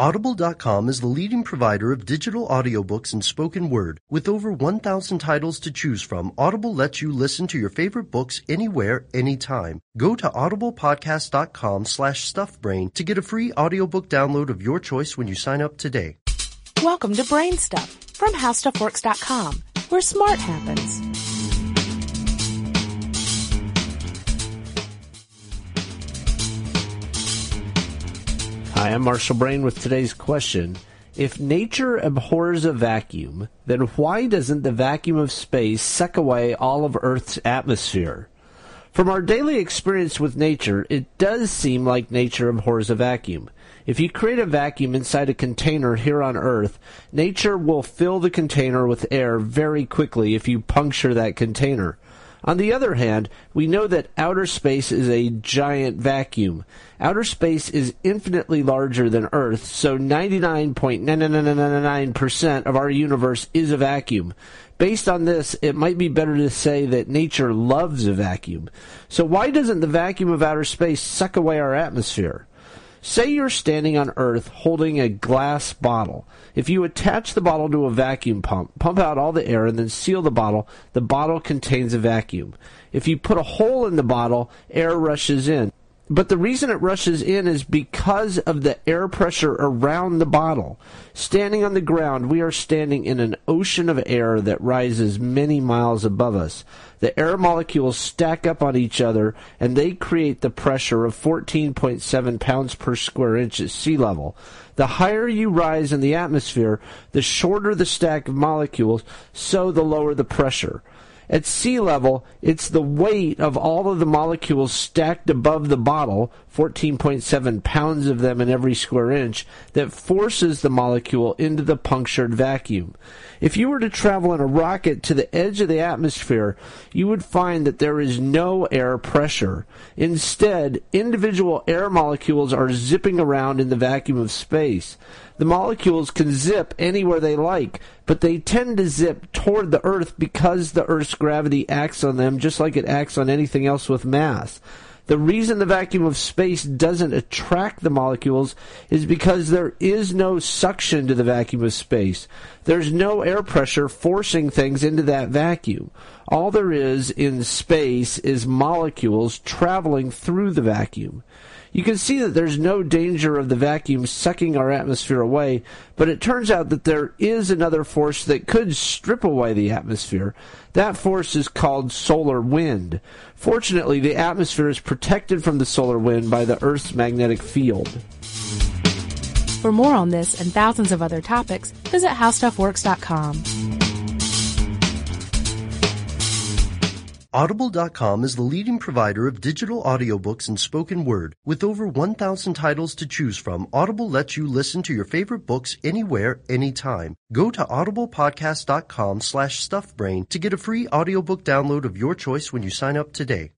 Audible.com is the leading provider of digital audiobooks and spoken word. With over 1,000 titles to choose from, Audible lets you listen to your favorite books anywhere, anytime. Go to audiblepodcast.com slash stuffbrain to get a free audiobook download of your choice when you sign up today. Welcome to Brain Stuff from HowStuffWorks.com, where smart happens. Hi, I'm Marshall Brain with today's question. If nature abhors a vacuum, then why doesn't the vacuum of space suck away all of Earth's atmosphere? From our daily experience with nature, it does seem like nature abhors a vacuum. If you create a vacuum inside a container here on Earth, nature will fill the container with air very quickly if you puncture that container. On the other hand, we know that outer space is a giant vacuum. Outer space is infinitely larger than Earth, so 99.99999% of our universe is a vacuum. Based on this, it might be better to say that nature loves a vacuum. So why doesn't the vacuum of outer space suck away our atmosphere? Say you're standing on Earth holding a glass bottle. If you attach the bottle to a vacuum pump, pump out all the air, and then seal the bottle, the bottle contains a vacuum. If you put a hole in the bottle, air rushes in. But the reason it rushes in is because of the air pressure around the bottle. Standing on the ground, we are standing in an ocean of air that rises many miles above us. The air molecules stack up on each other and they create the pressure of 14.7 pounds per square inch at sea level. The higher you rise in the atmosphere, the shorter the stack of molecules, so the lower the pressure. At sea level, it's the weight of all of the molecules stacked above the bottle, 14.7 pounds of them in every square inch, that forces the molecule into the punctured vacuum. If you were to travel in a rocket to the edge of the atmosphere, you would find that there is no air pressure. Instead, individual air molecules are zipping around in the vacuum of space. The molecules can zip anywhere they like, but they tend to zip toward the Earth because the Earth's gravity acts on them just like it acts on anything else with mass. The reason the vacuum of space doesn't attract the molecules is because there is no suction to the vacuum of space. There's no air pressure forcing things into that vacuum. All there is in space is molecules traveling through the vacuum. You can see that there's no danger of the vacuum sucking our atmosphere away, but it turns out that there is another force that could strip away the atmosphere. That force is called solar wind. Fortunately, the atmosphere is protected from the solar wind by the Earth's magnetic field. For more on this and thousands of other topics, visit HowStuffWorks.com. Audible.com is the leading provider of digital audiobooks and spoken word. With over 1,000 titles to choose from, Audible lets you listen to your favorite books anywhere, anytime. Go to audiblepodcast.com slash stuffbrain to get a free audiobook download of your choice when you sign up today.